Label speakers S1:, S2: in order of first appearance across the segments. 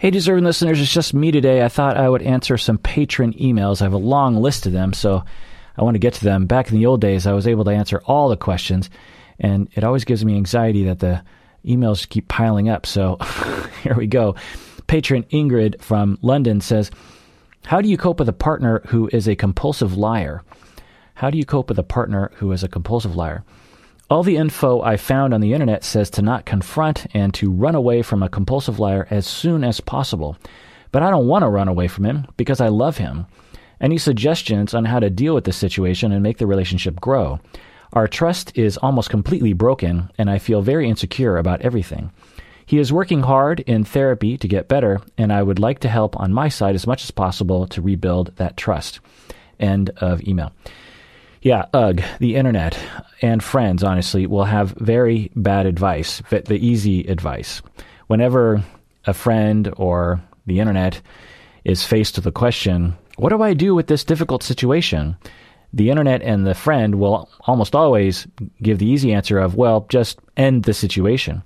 S1: Hey, deserving listeners, it's just me today. I thought I would answer some patron emails. I have a long list of them, so I want to get to them. Back in the old days, I was able to answer all the questions, and it always gives me anxiety that the emails keep piling up. So here we go. Patron Ingrid from London says, How do you cope with a partner who is a compulsive liar? How do you cope with a partner who is a compulsive liar? All the info I found on the internet says to not confront and to run away from a compulsive liar as soon as possible. But I don't want to run away from him because I love him. Any suggestions on how to deal with this situation and make the relationship grow? Our trust is almost completely broken, and I feel very insecure about everything. He is working hard in therapy to get better, and I would like to help on my side as much as possible to rebuild that trust. End of email. Yeah, ugh, the internet and friends, honestly, will have very bad advice, but the easy advice. Whenever a friend or the internet is faced with the question, what do I do with this difficult situation? The internet and the friend will almost always give the easy answer of, well, just end the situation.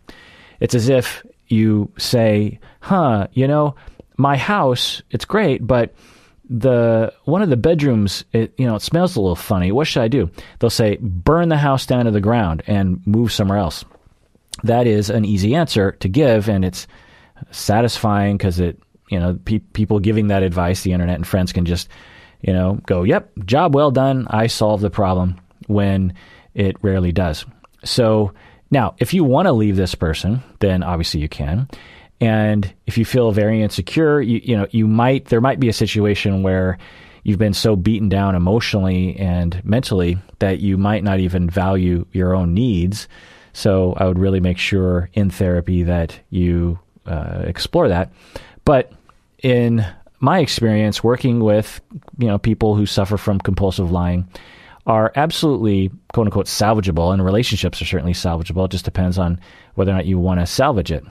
S1: It's as if you say, huh, you know, my house, it's great, but the one of the bedrooms, it, you know, it smells a little funny. What should I do? They'll say, burn the house down to the ground and move somewhere else. That is an easy answer to give, and it's satisfying because it, you know, pe- people giving that advice, the internet and friends can just, you know, go, yep, job well done. I solved the problem when it rarely does. So now, if you want to leave this person, then obviously you can. And if you feel very insecure, you, you know, you might, there might be a situation where you've been so beaten down emotionally and mentally that you might not even value your own needs. So I would really make sure in therapy that you uh, explore that. But in my experience working with, you know, people who suffer from compulsive lying are absolutely quote unquote salvageable and relationships are certainly salvageable. It just depends on whether or not you want to salvage it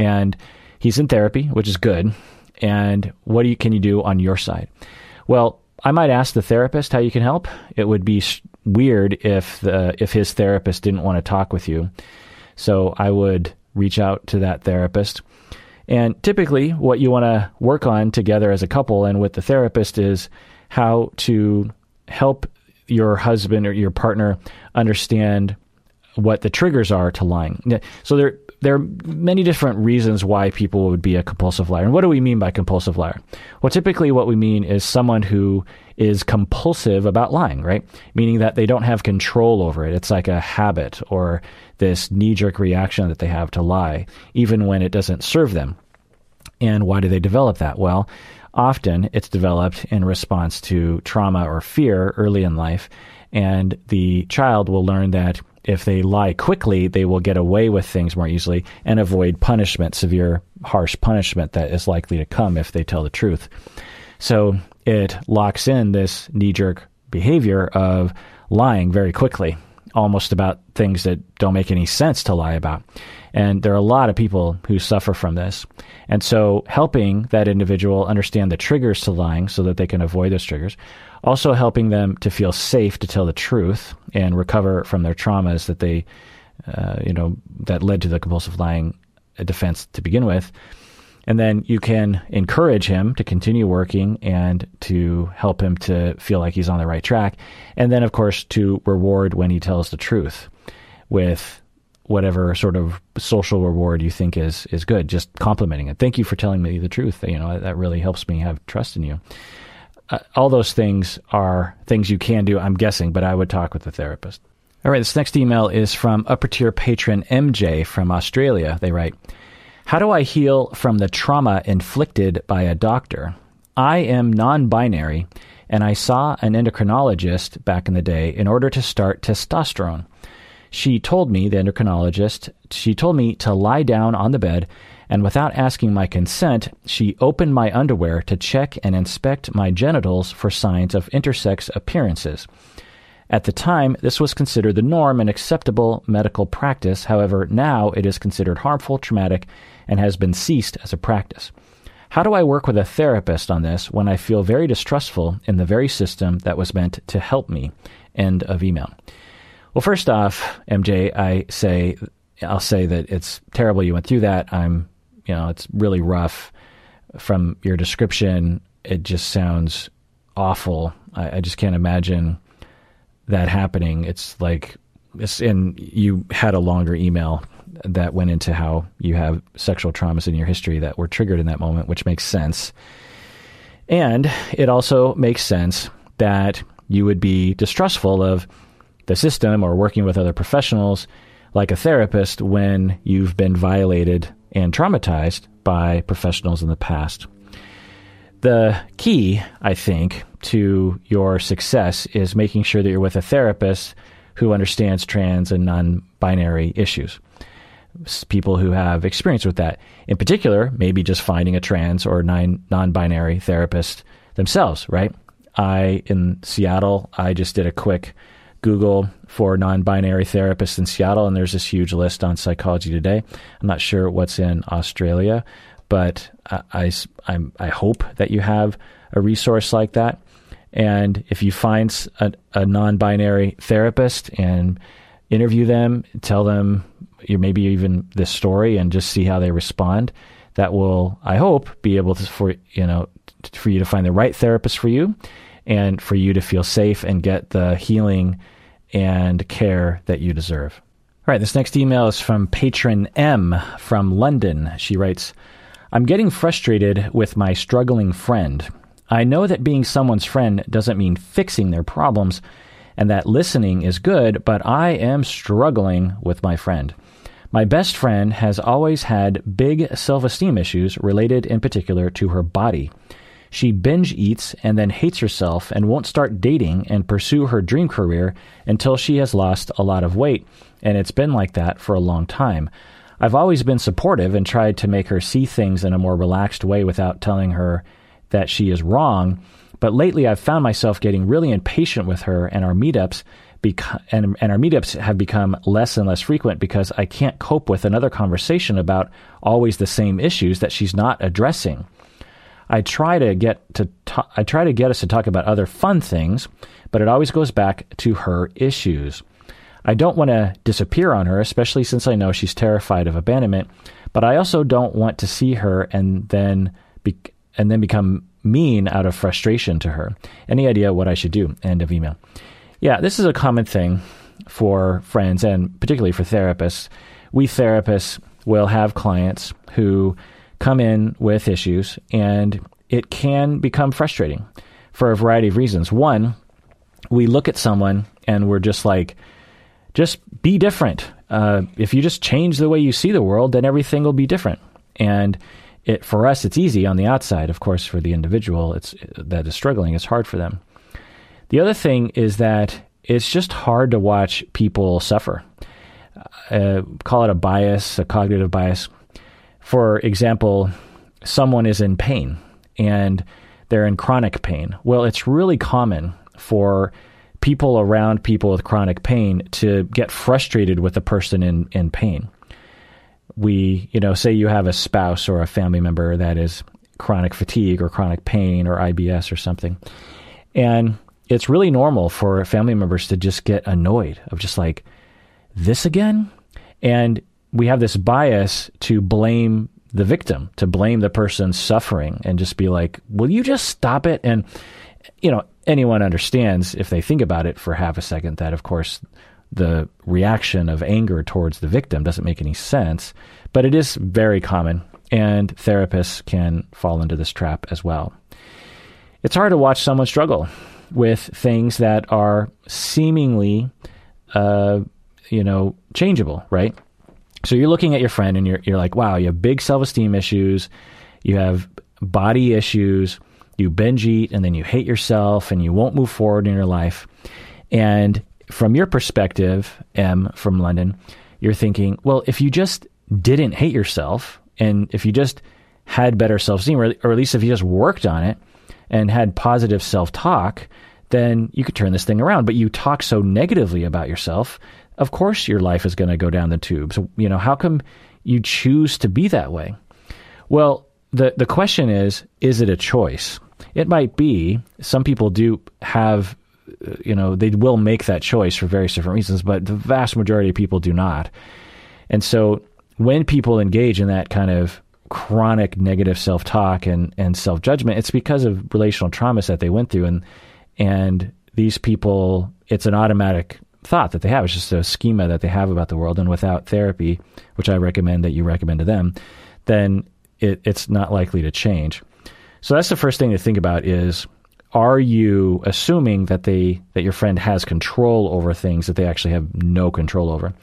S1: and he's in therapy, which is good. And what do you, can you do on your side? Well, I might ask the therapist how you can help. It would be weird if the if his therapist didn't want to talk with you. So I would reach out to that therapist. And typically, what you want to work on together as a couple and with the therapist is how to help your husband or your partner understand what the triggers are to lying. So there there are many different reasons why people would be a compulsive liar. And what do we mean by compulsive liar? Well, typically what we mean is someone who is compulsive about lying, right? Meaning that they don't have control over it. It's like a habit or this knee jerk reaction that they have to lie, even when it doesn't serve them. And why do they develop that? Well, often it's developed in response to trauma or fear early in life. And the child will learn that if they lie quickly, they will get away with things more easily and avoid punishment, severe, harsh punishment that is likely to come if they tell the truth. So it locks in this knee jerk behavior of lying very quickly, almost about things that don't make any sense to lie about. And there are a lot of people who suffer from this. And so helping that individual understand the triggers to lying so that they can avoid those triggers also helping them to feel safe to tell the truth and recover from their traumas that they, uh, you know, that led to the compulsive lying defense to begin with. And then you can encourage him to continue working and to help him to feel like he's on the right track. And then, of course, to reward when he tells the truth with whatever sort of social reward you think is is good. Just complimenting it. Thank you for telling me the truth. You know that really helps me have trust in you uh, all those things are things you can do, I'm guessing, but I would talk with the therapist. All right, this next email is from upper tier patron MJ from Australia. They write, How do I heal from the trauma inflicted by a doctor? I am non binary, and I saw an endocrinologist back in the day in order to start testosterone. She told me, the endocrinologist, she told me to lie down on the bed and without asking my consent, she opened my underwear to check and inspect my genitals for signs of intersex appearances. At the time, this was considered the norm and acceptable medical practice. However, now it is considered harmful, traumatic, and has been ceased as a practice. How do I work with a therapist on this when I feel very distrustful in the very system that was meant to help me? End of email. Well, first off, MJ, I say I'll say that it's terrible you went through that. I'm you know, it's really rough from your description, it just sounds awful. I, I just can't imagine that happening. It's like, it's, and you had a longer email that went into how you have sexual traumas in your history that were triggered in that moment, which makes sense. And it also makes sense that you would be distrustful of the system or working with other professionals like a therapist when you've been violated and traumatized by professionals in the past. The key, I think, to your success is making sure that you're with a therapist who understands trans and non binary issues. People who have experience with that. In particular, maybe just finding a trans or non binary therapist themselves, right? I, in Seattle, I just did a quick Google for non binary therapists in Seattle, and there's this huge list on Psychology Today. I'm not sure what's in Australia, but I, I, I hope that you have a resource like that. And if you find a, a non binary therapist and interview them, tell them maybe even this story and just see how they respond, that will, I hope, be able to, for, you know, for you to find the right therapist for you and for you to feel safe and get the healing and care that you deserve. All right, this next email is from patron M from London. She writes, I'm getting frustrated with my struggling friend. I know that being someone's friend doesn't mean fixing their problems and that listening is good, but I am struggling with my friend. My best friend has always had big self esteem issues related in particular to her body. She binge eats and then hates herself and won't start dating and pursue her dream career until she has lost a lot of weight, and it's been like that for a long time. I've always been supportive and tried to make her see things in a more relaxed way without telling her that she is wrong. But lately, I've found myself getting really impatient with her, and our meetups and, and our meetups have become less and less frequent because I can't cope with another conversation about always the same issues that she's not addressing. I try to get to t- I try to get us to talk about other fun things, but it always goes back to her issues. I don't want to disappear on her, especially since I know she's terrified of abandonment, but I also don't want to see her and then be- and then become mean out of frustration to her. Any idea what I should do? End of email. Yeah, this is a common thing for friends and particularly for therapists. We therapists will have clients who come in with issues, and it can become frustrating for a variety of reasons. One, we look at someone and we're just like, just be different. Uh, if you just change the way you see the world, then everything will be different. And it for us, it's easy on the outside. Of course, for the individual, it's that is struggling. It's hard for them. The other thing is that it's just hard to watch people suffer. Uh, call it a bias, a cognitive bias for example, someone is in pain and they're in chronic pain. Well, it's really common for people around people with chronic pain to get frustrated with the person in, in pain. We, you know, say you have a spouse or a family member that is chronic fatigue or chronic pain or IBS or something. And it's really normal for family members to just get annoyed of just like, this again? And we have this bias to blame the victim, to blame the person suffering, and just be like, "Will you just stop it?" And you know, anyone understands if they think about it for half a second that, of course, the reaction of anger towards the victim doesn't make any sense, but it is very common, and therapists can fall into this trap as well. It's hard to watch someone struggle with things that are seemingly, uh, you know, changeable, right? So you're looking at your friend and you're you're like, wow, you have big self esteem issues, you have body issues, you binge eat, and then you hate yourself, and you won't move forward in your life. And from your perspective, M from London, you're thinking, well, if you just didn't hate yourself, and if you just had better self esteem, or, or at least if you just worked on it and had positive self talk, then you could turn this thing around. But you talk so negatively about yourself of course your life is going to go down the tubes. You know, how come you choose to be that way? Well, the the question is, is it a choice? It might be. Some people do have uh, you know, they will make that choice for various different reasons, but the vast majority of people do not. And so when people engage in that kind of chronic negative self talk and, and self judgment, it's because of relational traumas that they went through. And, and these people, it's an automatic thought that they have. It's just a schema that they have about the world. And without therapy, which I recommend that you recommend to them, then it, it's not likely to change. So that's the first thing to think about is are you assuming that they that your friend has control over things that they actually have no control over?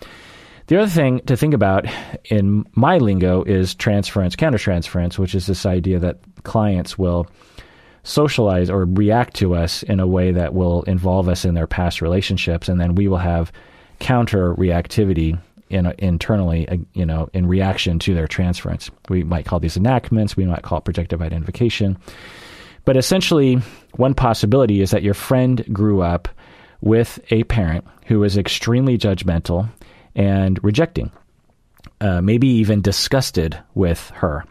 S1: The other thing to think about in my lingo is transference, countertransference, which is this idea that clients will socialize or react to us in a way that will involve us in their past relationships, and then we will have counter reactivity in, internally, uh, you know, in reaction to their transference. We might call these enactments. We might call it projective identification. But essentially, one possibility is that your friend grew up with a parent who was extremely judgmental and rejecting, uh, maybe even disgusted with her.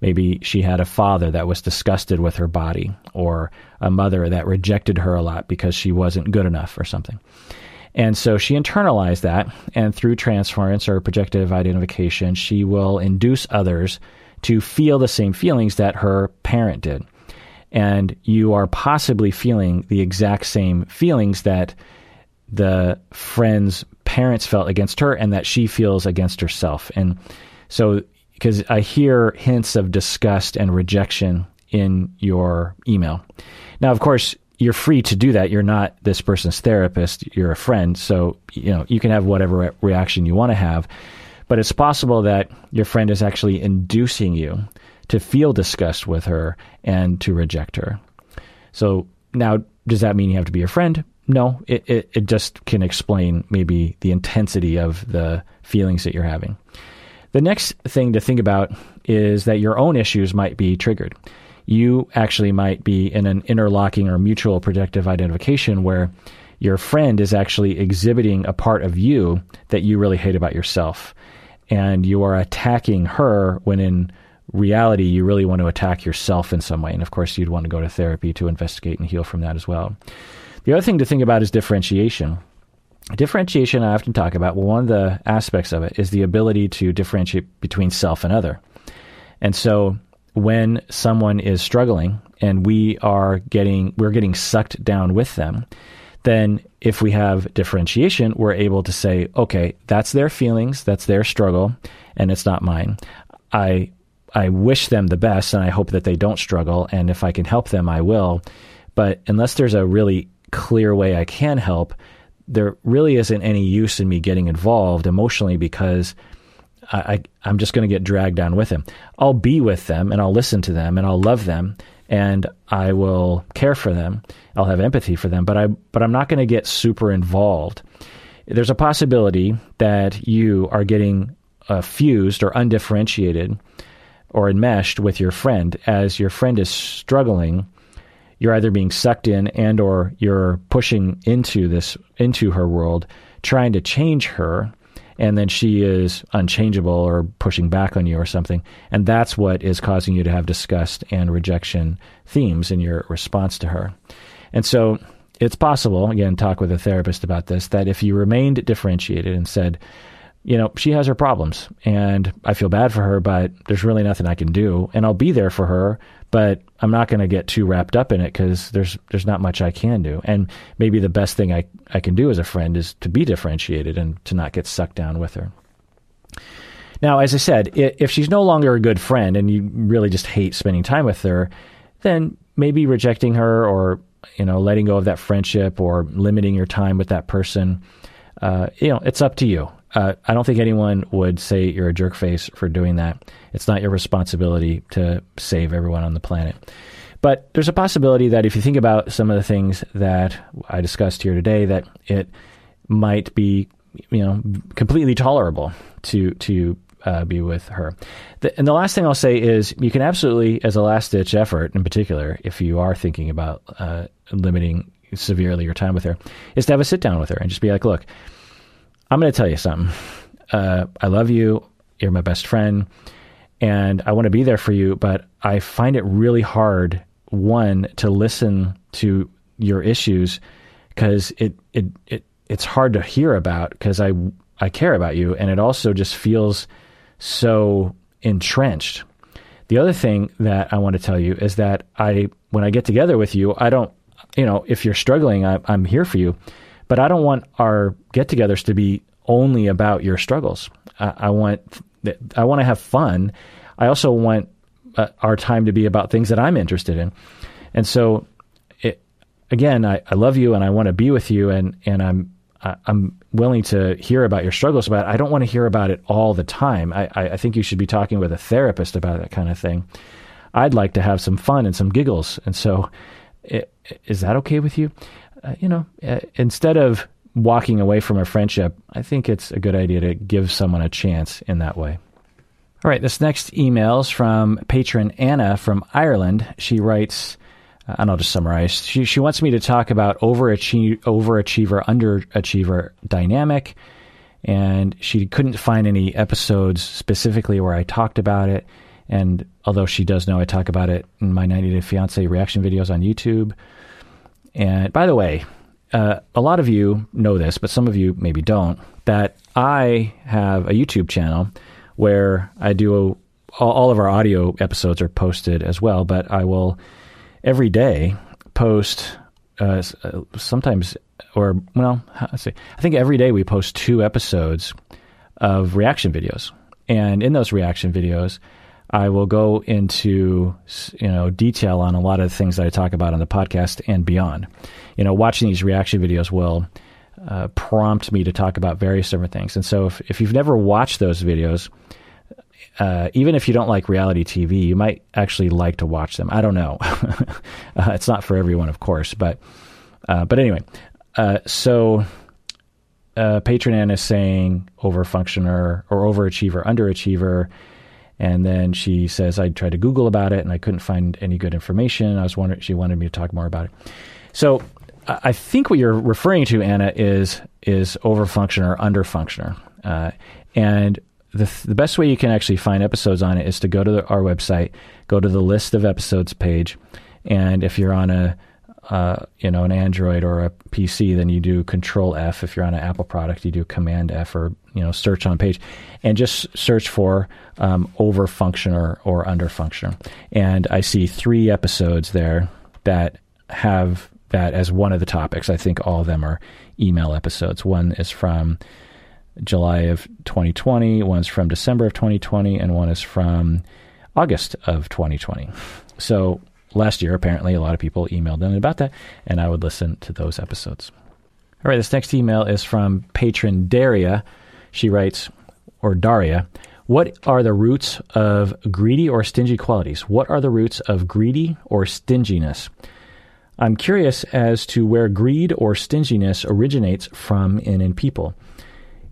S1: Maybe she had a father that was disgusted with her body, or a mother that rejected her a lot because she wasn't good enough or something. And so she internalized that, and through transference or projective identification, she will induce others to feel the same feelings that her parent did. And you are possibly feeling the exact same feelings that the friend's parents felt against her and that she feels against herself. And so, because I hear hints of disgust and rejection in your email. Now, of course, you're free to do that. You're not this person's therapist. You're a friend. So, you know, you can have whatever re- reaction you want to have. But it's possible that your friend is actually inducing you to feel disgust with her and to reject her. So now, does that mean you have to be a friend? No, it, it, it just can explain maybe the intensity of the feelings that you're having. The next thing to think about is that your own issues might be triggered you actually might be in an interlocking or mutual projective identification where your friend is actually exhibiting a part of you that you really hate about yourself. And you are attacking her when in reality you really want to attack yourself in some way. And of course, you'd want to go to therapy to investigate and heal from that as well. The other thing to think about is differentiation. Differentiation, I often talk about, well, one of the aspects of it is the ability to differentiate between self and other. And so when someone is struggling and we are getting we're getting sucked down with them then if we have differentiation we're able to say okay that's their feelings that's their struggle and it's not mine i i wish them the best and i hope that they don't struggle and if i can help them i will but unless there's a really clear way i can help there really isn't any use in me getting involved emotionally because I, I'm just going to get dragged down with him. I'll be with them and I'll listen to them and I'll love them and I will care for them. I'll have empathy for them, but I but I'm not going to get super involved. There's a possibility that you are getting uh, fused or undifferentiated or enmeshed with your friend as your friend is struggling you're either being sucked in and or you're pushing into this into her world trying to change her and then she is unchangeable or pushing back on you or something. And that's what is causing you to have disgust and rejection themes in your response to her. And so it's possible, again, talk with a therapist about this, that if you remained differentiated and said, you know, she has her problems and I feel bad for her, but there's really nothing I can do. And I'll be there for her, but I'm not going to get too wrapped up in it because there's, there's not much I can do. And maybe the best thing I, I can do as a friend is to be differentiated and to not get sucked down with her. Now, as I said, if she's no longer a good friend and you really just hate spending time with her, then maybe rejecting her or, you know, letting go of that friendship or limiting your time with that person, uh, you know, it's up to you. Uh, I don't think anyone would say you're a jerk face for doing that. It's not your responsibility to save everyone on the planet. But there's a possibility that if you think about some of the things that I discussed here today, that it might be, you know, completely tolerable to to uh, be with her. The, and the last thing I'll say is you can absolutely, as a last ditch effort, in particular, if you are thinking about uh, limiting severely your time with her, is to have a sit down with her and just be like, look I'm going to tell you something. Uh, I love you. You're my best friend. And I want to be there for you. But I find it really hard, one, to listen to your issues because it, it, it, it's hard to hear about because I, I care about you. And it also just feels so entrenched. The other thing that I want to tell you is that I, when I get together with you, I don't, you know, if you're struggling, I, I'm here for you, but I don't want our get-togethers to be only about your struggles. I, I want, I want to have fun. I also want uh, our time to be about things that I'm interested in, and so, it, again, I, I love you and I want to be with you, and and I'm I'm willing to hear about your struggles, but I don't want to hear about it all the time. I, I think you should be talking with a therapist about that kind of thing. I'd like to have some fun and some giggles. And so, it, is that okay with you? Uh, you know, uh, instead of walking away from a friendship, I think it's a good idea to give someone a chance in that way. All right, this next email is from patron Anna from Ireland. She writes, uh, and I'll just summarize. She she wants me to talk about overachieve, overachiever underachiever dynamic, and she couldn't find any episodes specifically where I talked about it. And although she does know I talk about it in my 90 Day Fiance reaction videos on YouTube. And by the way, uh, a lot of you know this, but some of you maybe don't. That I have a YouTube channel where I do a, all, of our audio episodes are posted as well, but I will every day post uh, uh sometimes or well let's see i think every day we post two episodes of reaction videos and in those reaction videos i will go into you know detail on a lot of the things that i talk about on the podcast and beyond you know watching these reaction videos will uh, prompt me to talk about various different things and so if, if you've never watched those videos uh, even if you don't like reality TV, you might actually like to watch them. I don't know. uh, it's not for everyone, of course, but uh, but anyway. Uh, so, uh, patron Ann is saying overfunctioner or overachiever, underachiever, and then she says I tried to Google about it and I couldn't find any good information. I was wondering she wanted me to talk more about it. So, I think what you're referring to, Anna, is is overfunctioner, underfunctioner, uh, and the, the best way you can actually find episodes on it is to go to the, our website, go to the list of episodes page, and if you're on a uh, you know an Android or a PC, then you do Control F. If you're on an Apple product, you do Command F or you know search on page, and just search for um, over functioner or under functioner. And I see three episodes there that have that as one of the topics. I think all of them are email episodes. One is from July of 2020, one's from December of 2020, and one is from August of 2020. So last year, apparently, a lot of people emailed in about that, and I would listen to those episodes. All right, this next email is from patron Daria. She writes, or Daria, what are the roots of greedy or stingy qualities? What are the roots of greedy or stinginess? I'm curious as to where greed or stinginess originates from in in people.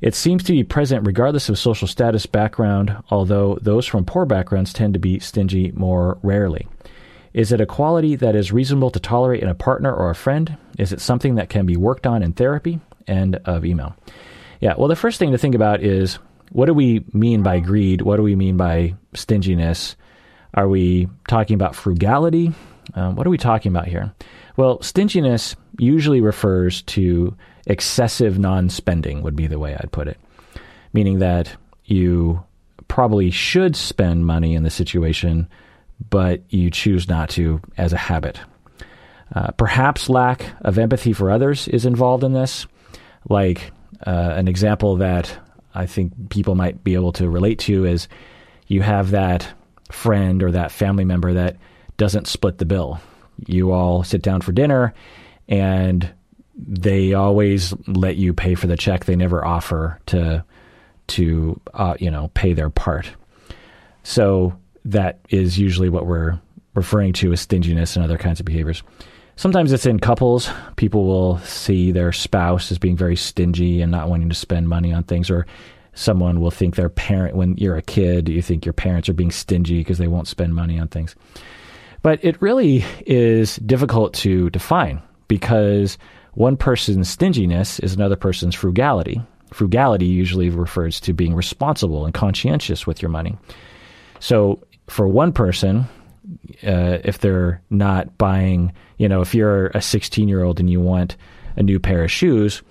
S1: It seems to be present regardless of social status background, although those from poor backgrounds tend to be stingy more rarely. Is it a quality that is reasonable to tolerate in a partner or a friend? Is it something that can be worked on in therapy? End of email. Yeah, well, the first thing to think about is what do we mean by greed? What do we mean by stinginess? Are we talking about frugality? Um, what are we talking about here? Well, stinginess usually refers to excessive non spending, would be the way I'd put it. Meaning that you probably should spend money in the situation, but you choose not to as a habit. Uh, perhaps lack of empathy for others is involved in this. Like uh, an example that I think people might be able to relate to is you have that friend or that family member that doesn't split the bill. You all sit down for dinner and they always let you pay for the check. They never offer to to uh, you know pay their part. So that is usually what we're referring to as stinginess and other kinds of behaviors. Sometimes it's in couples. People will see their spouse as being very stingy and not wanting to spend money on things, or someone will think their parent, when you're a kid, you think your parents are being stingy because they won't spend money on things. But it really is difficult to define because one person's stinginess is another person's frugality. Frugality usually refers to being responsible and conscientious with your money. So for one person, uh, if they're not buying, you know, if you're a 16 year old and you want a new pair of shoes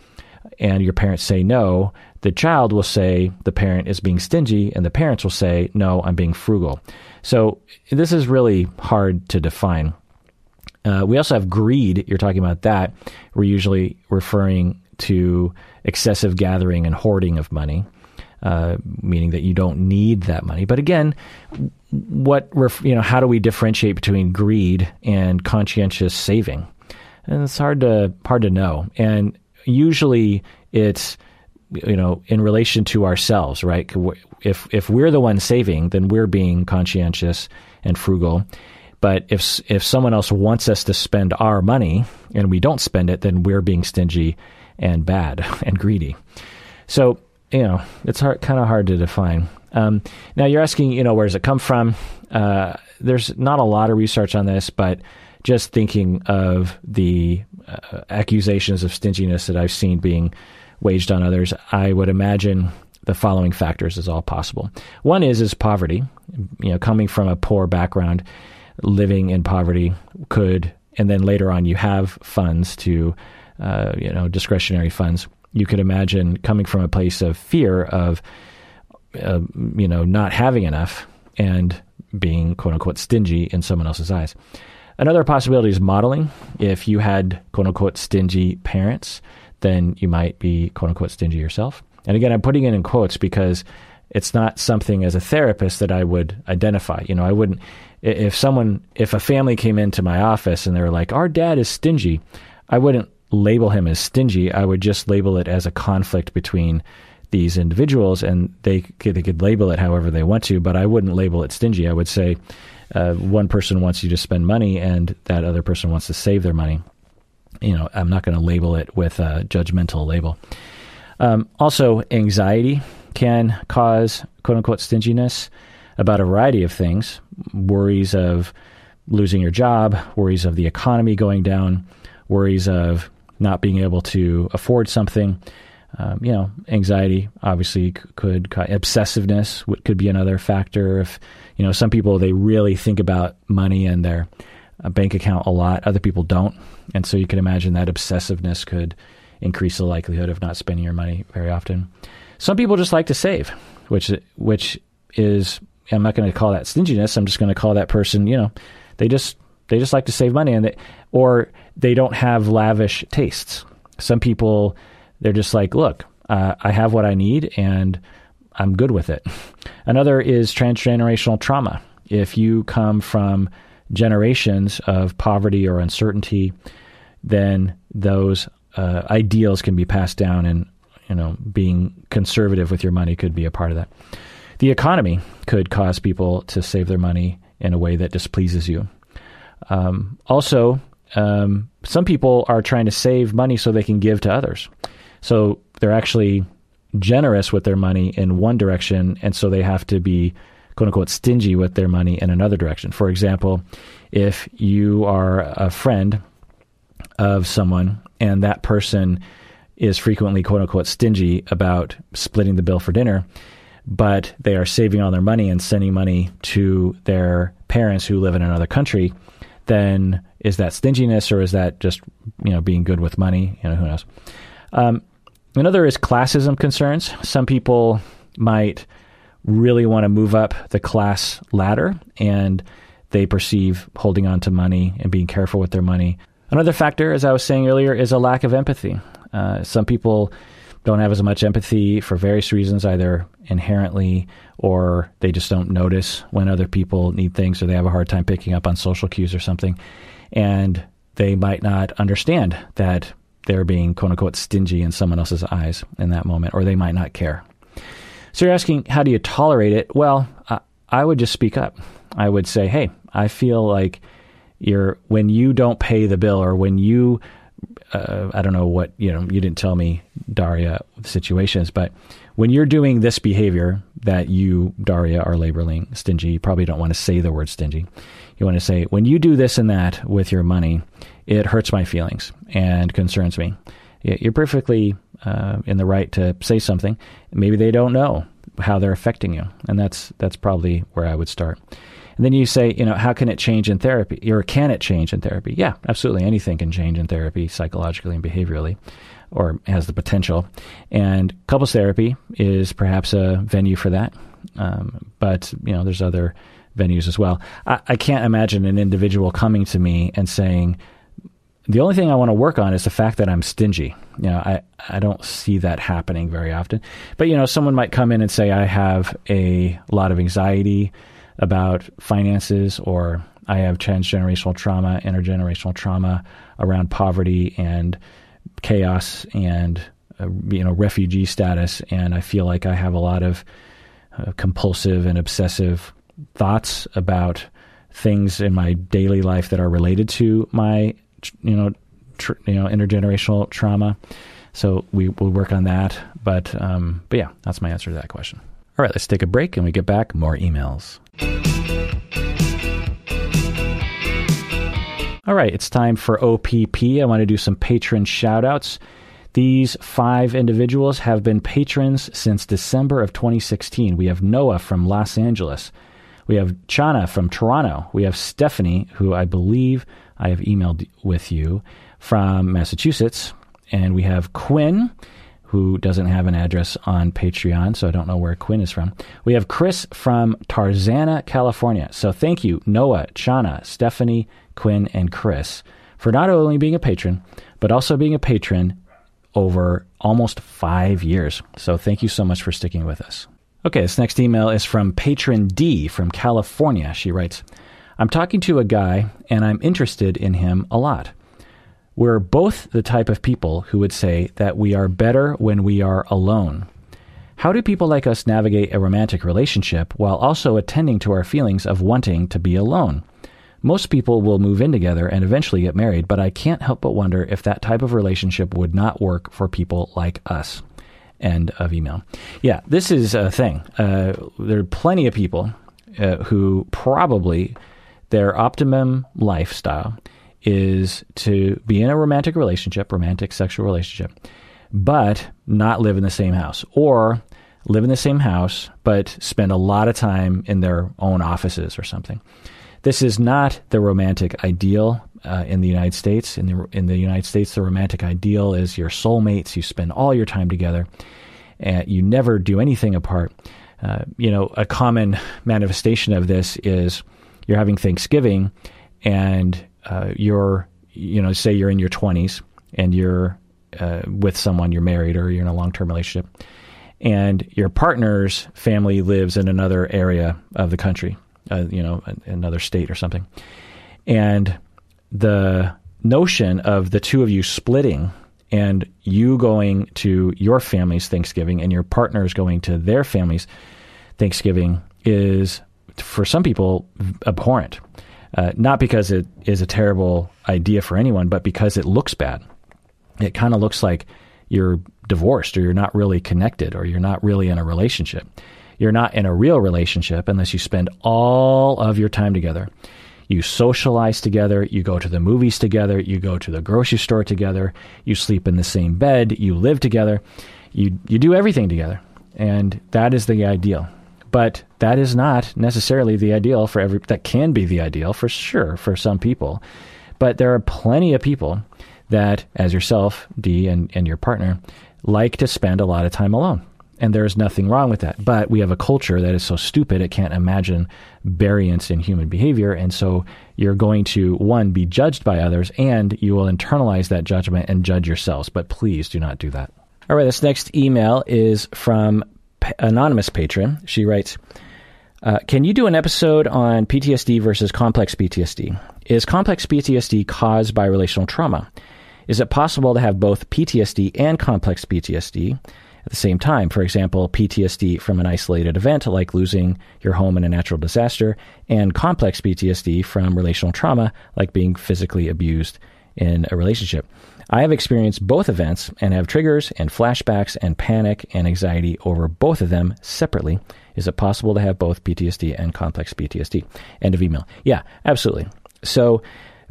S1: and your parents say no, the child will say the parent is being stingy, and the parents will say, no, I'm being frugal. So this is really hard to define. Uh, we also have greed. You're talking about that. We're usually referring to excessive gathering and hoarding of money, uh, meaning that you don't need that money. But again, what you know, how do we differentiate between greed and conscientious saving? And it's hard to hard to know. And usually, it's you know in relation to ourselves, right? If if we're the one saving, then we're being conscientious and frugal. But if if someone else wants us to spend our money and we don't spend it, then we're being stingy and bad and greedy. So you know it's hard, kind of hard to define. Um, now you're asking, you know, where does it come from? Uh, there's not a lot of research on this, but just thinking of the uh, accusations of stinginess that I've seen being waged on others, I would imagine the following factors is all possible. One is is poverty. You know, coming from a poor background, living in poverty could, and then later on you have funds to, uh, you know, discretionary funds. You could imagine coming from a place of fear of, uh, you know, not having enough and being quote unquote stingy in someone else's eyes. Another possibility is modeling. If you had quote unquote stingy parents, then you might be quote unquote stingy yourself. And again, I'm putting it in quotes because it's not something as a therapist that I would identify. You know, I wouldn't, if someone, if a family came into my office and they were like, our dad is stingy, I wouldn't label him as stingy. I would just label it as a conflict between these individuals and they could, they could label it however they want to, but I wouldn't label it stingy. I would say uh, one person wants you to spend money and that other person wants to save their money you know, I'm not going to label it with a judgmental label. Um, also, anxiety can cause quote unquote stinginess about a variety of things worries of losing your job, worries of the economy going down, worries of not being able to afford something. Um, you know, anxiety obviously could, obsessiveness could be another factor. If you know, some people they really think about money and their a bank account a lot. Other people don't. And so you can imagine that obsessiveness could increase the likelihood of not spending your money very often. Some people just like to save, which which is I'm not going to call that stinginess. I'm just going to call that person, you know, they just they just like to save money and they, or they don't have lavish tastes. Some people they're just like, look, uh, I have what I need and I'm good with it. Another is transgenerational trauma. If you come from generations of poverty or uncertainty, then those uh, ideals can be passed down, and you know, being conservative with your money could be a part of that. The economy could cause people to save their money in a way that displeases you. Um, also, um, some people are trying to save money so they can give to others. So they're actually generous with their money in one direction, and so they have to be quote unquote stingy with their money in another direction. For example, if you are a friend of someone and that person is frequently quote unquote stingy about splitting the bill for dinner, but they are saving all their money and sending money to their parents who live in another country, then is that stinginess or is that just you know being good with money? You know, who knows? Um, another is classism concerns. Some people might really want to move up the class ladder and they perceive holding on to money and being careful with their money. Another factor, as I was saying earlier, is a lack of empathy. Uh, some people don't have as much empathy for various reasons, either inherently or they just don't notice when other people need things or they have a hard time picking up on social cues or something. And they might not understand that they're being quote unquote stingy in someone else's eyes in that moment, or they might not care. So you're asking, how do you tolerate it? Well, I, I would just speak up. I would say, hey, I feel like you're when you don't pay the bill or when you uh, I don't know what you know you didn't tell me Daria the situations but when you're doing this behavior that you Daria are labeling stingy you probably don't want to say the word stingy you want to say when you do this and that with your money it hurts my feelings and concerns me you're perfectly uh, in the right to say something. Maybe they don't know how they're affecting you, and that's that's probably where I would start. And then you say, you know, how can it change in therapy, or can it change in therapy? Yeah, absolutely. Anything can change in therapy, psychologically and behaviorally. Or has the potential. And couples therapy is perhaps a venue for that. Um, but, you know, there's other venues as well. I, I can't imagine an individual coming to me and saying, the only thing I want to work on is the fact that I'm stingy. You know, I, I don't see that happening very often. But, you know, someone might come in and say, I have a lot of anxiety about finances, or I have transgenerational trauma, intergenerational trauma around poverty and chaos and, uh, you know, refugee status. And I feel like I have a lot of uh, compulsive and obsessive thoughts about things in my daily life that are related to my you know, tr- you know, intergenerational trauma. So we will work on that. But um, but yeah, that's my answer to that question. All right, let's take a break and we get back more emails. All right, it's time for OPP. I want to do some patron shout outs. These five individuals have been patrons since December of 2016. We have Noah from Los Angeles. We have Chana from Toronto. We have Stephanie, who I believe I have emailed with you from Massachusetts. And we have Quinn, who doesn't have an address on Patreon, so I don't know where Quinn is from. We have Chris from Tarzana, California. So thank you, Noah, Chana, Stephanie, Quinn, and Chris, for not only being a patron, but also being a patron over almost five years. So thank you so much for sticking with us. Okay, this next email is from Patron D from California. She writes, I'm talking to a guy and I'm interested in him a lot. We're both the type of people who would say that we are better when we are alone. How do people like us navigate a romantic relationship while also attending to our feelings of wanting to be alone? Most people will move in together and eventually get married, but I can't help but wonder if that type of relationship would not work for people like us. End of email. Yeah, this is a thing. Uh, there are plenty of people uh, who probably their optimum lifestyle is to be in a romantic relationship, romantic sexual relationship, but not live in the same house or live in the same house but spend a lot of time in their own offices or something. This is not the romantic ideal uh, in the United States. In the in the United States, the romantic ideal is your soulmates. You spend all your time together, and you never do anything apart. Uh, you know, a common manifestation of this is you're having Thanksgiving and uh, you're, you know, say you're in your 20s and you're uh, with someone, you're married or you're in a long term relationship, and your partner's family lives in another area of the country, uh, you know, another state or something. And the notion of the two of you splitting and you going to your family's Thanksgiving and your partner's going to their family's Thanksgiving is for some people abhorrent. Uh, not because it is a terrible idea for anyone, but because it looks bad. It kind of looks like you're divorced or you're not really connected or you're not really in a relationship. You're not in a real relationship unless you spend all of your time together. You socialize together, you go to the movies together, you go to the grocery store together, you sleep in the same bed, you live together, you, you do everything together. And that is the ideal. But that is not necessarily the ideal for every, that can be the ideal for sure for some people. But there are plenty of people that, as yourself, D, and, and your partner, like to spend a lot of time alone. And there's nothing wrong with that. But we have a culture that is so stupid it can't imagine variance in human behavior. And so you're going to, one, be judged by others, and you will internalize that judgment and judge yourselves. But please do not do that. All right, this next email is from anonymous patron. She writes, uh, "Can you do an episode on PTSD versus complex PTSD? Is complex PTSD caused by relational trauma? Is it possible to have both PTSD and complex PTSD at the same time? For example, PTSD from an isolated event like losing your home in a natural disaster, and complex PTSD from relational trauma like being physically abused in a relationship." I have experienced both events and have triggers and flashbacks and panic and anxiety over both of them separately. Is it possible to have both PTSD and complex PTSD? End of email. Yeah, absolutely. So,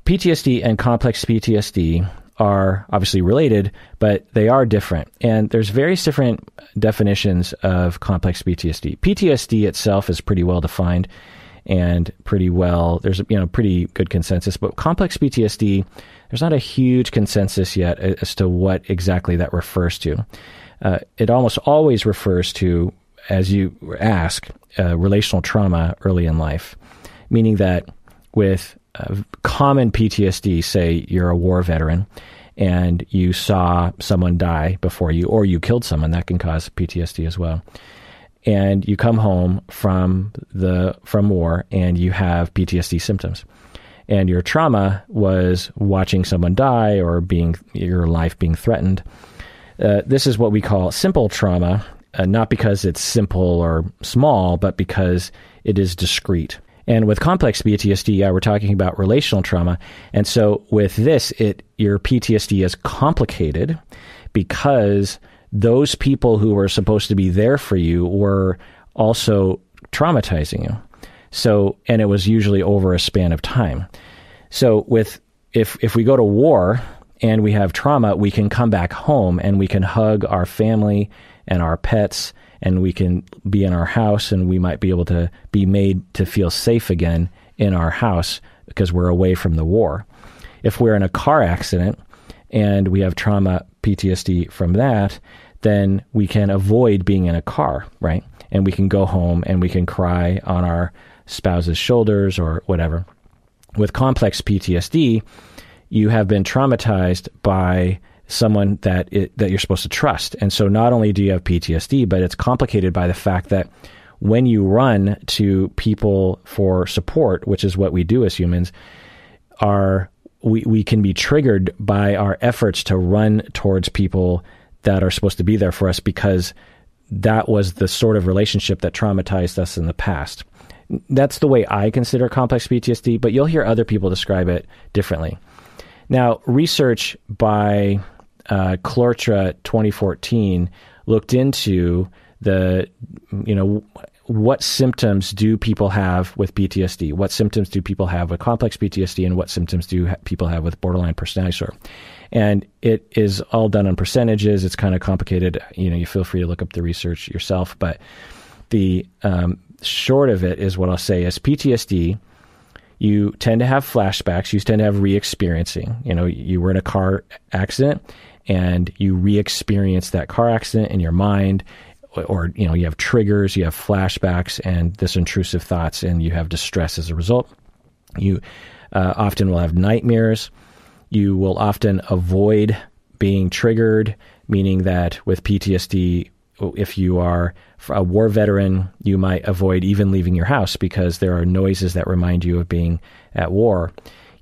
S1: PTSD and complex PTSD are obviously related, but they are different. And there's various different definitions of complex PTSD. PTSD itself is pretty well defined and pretty well. There's you know pretty good consensus, but complex PTSD, there's not a huge consensus yet as to what exactly that refers to. Uh, it almost always refers to, as you ask, uh, relational trauma early in life, meaning that with uh, common PTSD, say you're a war veteran and you saw someone die before you, or you killed someone, that can cause PTSD as well. And you come home from the from war and you have PTSD symptoms. And your trauma was watching someone die or being your life being threatened. Uh, this is what we call simple trauma, uh, not because it's simple or small, but because it is discrete. And with complex PTSD, yeah, we're talking about relational trauma. And so with this, it your PTSD is complicated because those people who were supposed to be there for you were also traumatizing you. So, and it was usually over a span of time. So with if if we go to war and we have trauma, we can come back home and we can hug our family and our pets and we can be in our house and we might be able to be made to feel safe again in our house because we're away from the war. If we're in a car accident and we have trauma PTSD from that, then we can avoid being in a car, right? And we can go home and we can cry on our spouse's shoulders or whatever. With complex PTSD, you have been traumatized by someone that it, that you're supposed to trust. And so not only do you have PTSD, but it's complicated by the fact that when you run to people for support, which is what we do as humans, are we, we can be triggered by our efforts to run towards people that are supposed to be there for us because that was the sort of relationship that traumatized us in the past. That's the way I consider complex PTSD, but you'll hear other people describe it differently. Now, research by uh, Cloitre 2014 looked into the, you know, what symptoms do people have with PTSD? What symptoms do people have with complex PTSD, and what symptoms do ha- people have with borderline personality disorder? And it is all done on percentages. It's kind of complicated. You know, you feel free to look up the research yourself. But the um, short of it is what I'll say is PTSD. You tend to have flashbacks. You tend to have re-experiencing. You know, you were in a car accident and you re-experience that car accident in your mind or you know you have triggers you have flashbacks and this intrusive thoughts and you have distress as a result. You uh, often will have nightmares. You will often avoid being triggered meaning that with ptsd if you are a war veteran you might avoid even leaving your house because there are noises that remind you of being at war.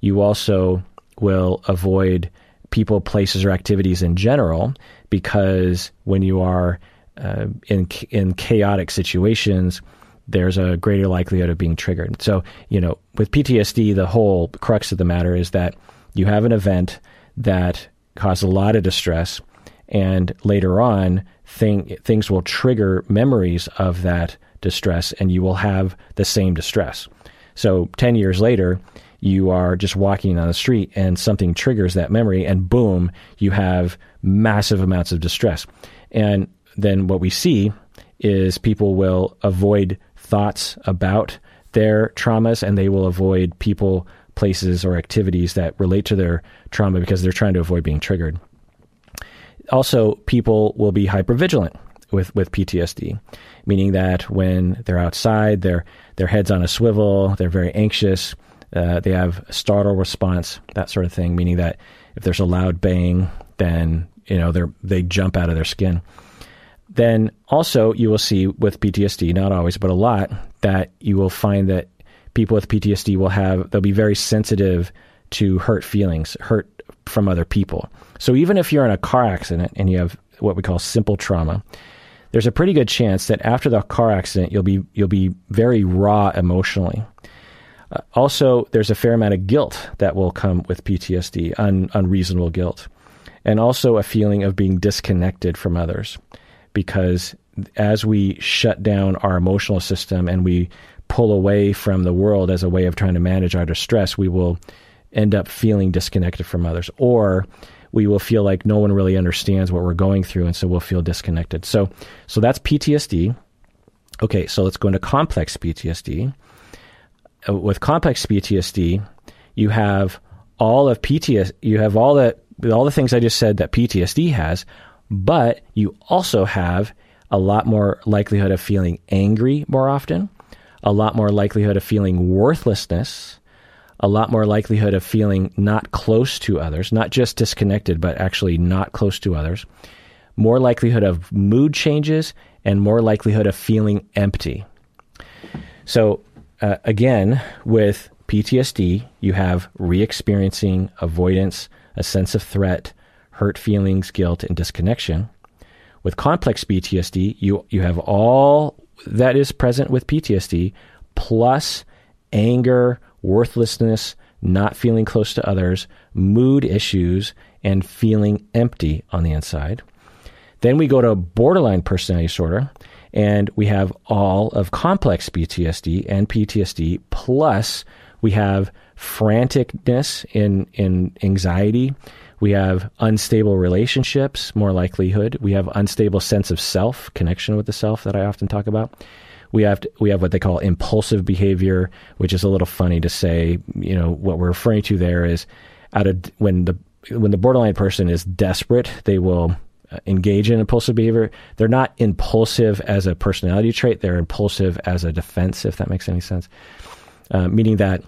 S1: You also will avoid people, places, or activities in general, because when you are uh, in in chaotic situations, there's a greater likelihood of being triggered. So, you know, with PTSD, the whole crux of the matter is that you have an event that caused a lot of distress, and later on, thing, things will trigger memories of that distress, and you will have the same distress. So, 10 years later, you are just walking on the street and something triggers that memory, and boom, you have massive amounts of distress. And then what we see is people will avoid thoughts about their traumas and they will avoid people, places, or activities that relate to their trauma because they're trying to avoid being triggered. Also, people will be hypervigilant with, with PTSD, meaning that when they're outside, their their head's on a swivel, they're very anxious, uh, they have a startle response, that sort of thing, meaning that if there's a loud bang, then you know they they jump out of their skin. Then also you will see with PTSD, not always, but a lot, that you will find that people with PTSD will have they'll be very sensitive to hurt feelings, hurt from other people. So even if you're in a car accident and you have what we call simple trauma, there's a pretty good chance that after the car accident you'll be you'll be very raw emotionally. Uh, also, there's a fair amount of guilt that will come with PTSD, un- unreasonable guilt, and also a feeling of being disconnected from others. Because as we shut down our emotional system and we pull away from the world as a way of trying to manage our distress, we will end up feeling disconnected from others. Or we will feel like no one really understands what we're going through, and so we'll feel disconnected. So, so that's PTSD. Okay, so let's go into complex PTSD. uh, with complex PTSD, you have all of PTSD, you have all the all the things I just said that PTSD has, but you also have a lot more likelihood of feeling angry more often, a lot more likelihood of feeling worthlessness, a lot more likelihood of feeling not close to others, not just disconnected, but actually not close to others, more likelihood of mood changes, and more likelihood of feeling empty. So, uh, again, with PTSD, you have re experiencing avoidance, a sense of threat, hurt feelings, guilt, and disconnection. With complex PTSD, you, you have all that is present with PTSD, plus anger, worthlessness, not feeling close to others, mood issues, and feeling empty on the inside. Then we go to borderline personality disorder, and we have all of complex PTSD and PTSD, plus we have franticness in, in anxiety. We have unstable relationships, more likelihood. We have unstable sense of self, connection with the self that I often talk about. We have to, we have what they call impulsive behavior, which is a little funny to say. You know what we're referring to there is out of when the when the borderline person is desperate, they will uh, engage in impulsive behavior. They're not impulsive as a personality trait; they're impulsive as a defense. If that makes any sense, uh, meaning that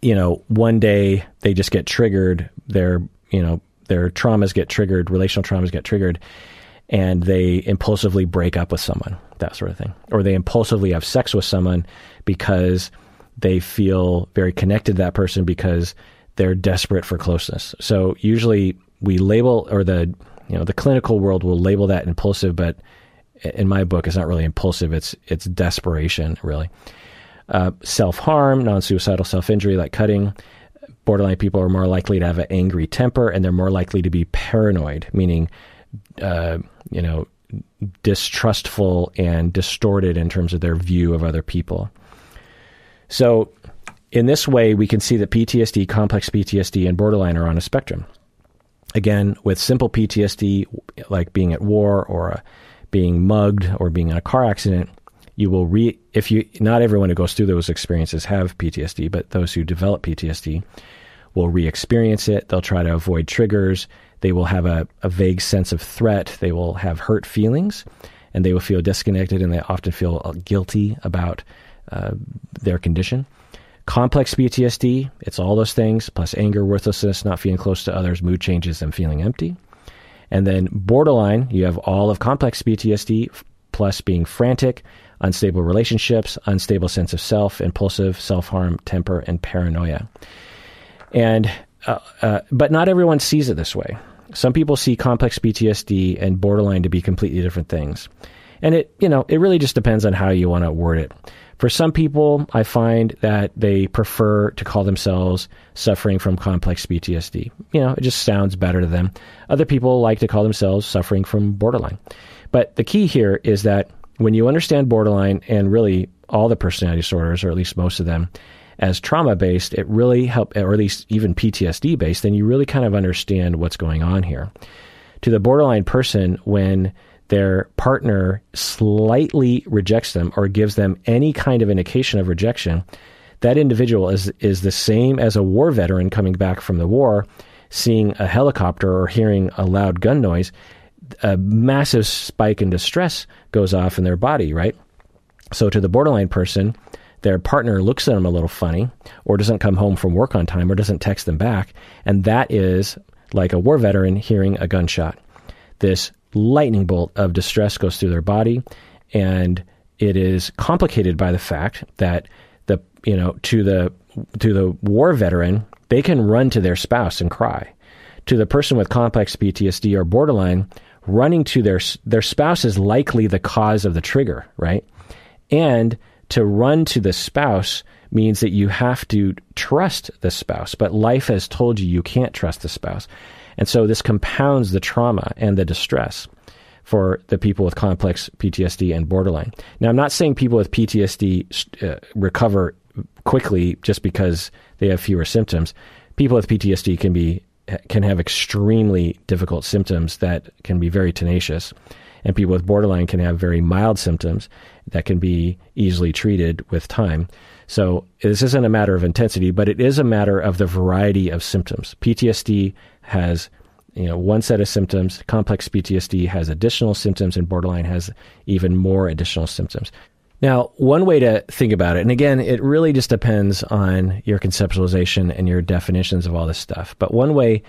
S1: you know one day they just get triggered. Their you know their traumas get triggered, relational traumas get triggered, and they impulsively break up with someone, that sort of thing, or they impulsively have sex with someone because they feel very connected to that person because they're desperate for closeness. So usually we label or the you know the clinical world will label that impulsive, but in my book, it's not really impulsive. It's it's desperation, really. Uh, self harm, non suicidal self injury, like cutting. Borderline people are more likely to have an angry temper, and they're more likely to be paranoid, meaning, uh, you know, distrustful and distorted in terms of their view of other people. So, in this way, we can see that PTSD, complex PTSD, and borderline are on a spectrum. Again, with simple PTSD, like being at war or uh, being mugged or being in a car accident, you will re if you not everyone who goes through those experiences have PTSD, but those who develop PTSD will re-experience it. They'll try to avoid triggers. They will have a, a vague sense of threat. They will have hurt feelings, and they will feel disconnected, and they often feel uh, guilty about uh, their condition. Complex PTSD, it's all those things, plus anger, worthlessness, not feeling close to others, mood changes, and feeling empty. And then borderline, you have all of complex PTSD, plus being frantic, unstable relationships, unstable sense of self, impulsive, self harm, temper, and paranoia. And uh, uh, but not everyone sees it this way. Some people see complex PTSD and borderline to be completely different things. And it, you know, it really just depends on how you want to word it. For some people, I find that they prefer to call themselves suffering from complex PTSD. You know, it just sounds better to them. Other people like to call themselves suffering from borderline. But the key here is that when you understand borderline and really all the personality disorders, or at least most of them, as trauma based, it really help, or at least even PTSD based, then you really kind of understand what's going on here. To the borderline person, when their partner slightly rejects them or gives them any kind of indication of rejection, that individual is is the same as a war veteran coming back from the war, seeing a helicopter or hearing a loud gun noise. A massive spike in distress goes off in their body, right? So to the borderline person, their partner looks at them a little funny, or doesn't come home from work on time, or doesn't text them back, and that is like a war veteran hearing a gunshot. This lightning bolt of distress goes through their body, and it is complicated by the fact that the you know to the to the war veteran they can run to their spouse and cry. To the person with complex PTSD or borderline, running to their their spouse is likely the cause of the trigger, right? And to run to the spouse means that you have to trust the spouse, but life has told you you can't trust the spouse. And so this compounds the trauma and the distress for the people with complex PTSD and borderline. Now, I'm not saying people with PTSD uh, recover quickly just because they have fewer symptoms. People with PTSD can be can have extremely difficult symptoms that can be very tenacious.
S2: And people with borderline can have very mild symptoms that can be easily treated with time. So this isn't a matter of intensity, but it is a matter of the variety of symptoms. PTSD has you know one set of symptoms complex ptsd has additional symptoms and borderline has even more additional symptoms now one way to think about it and again it really just depends on your conceptualization and your definitions of all this stuff but one way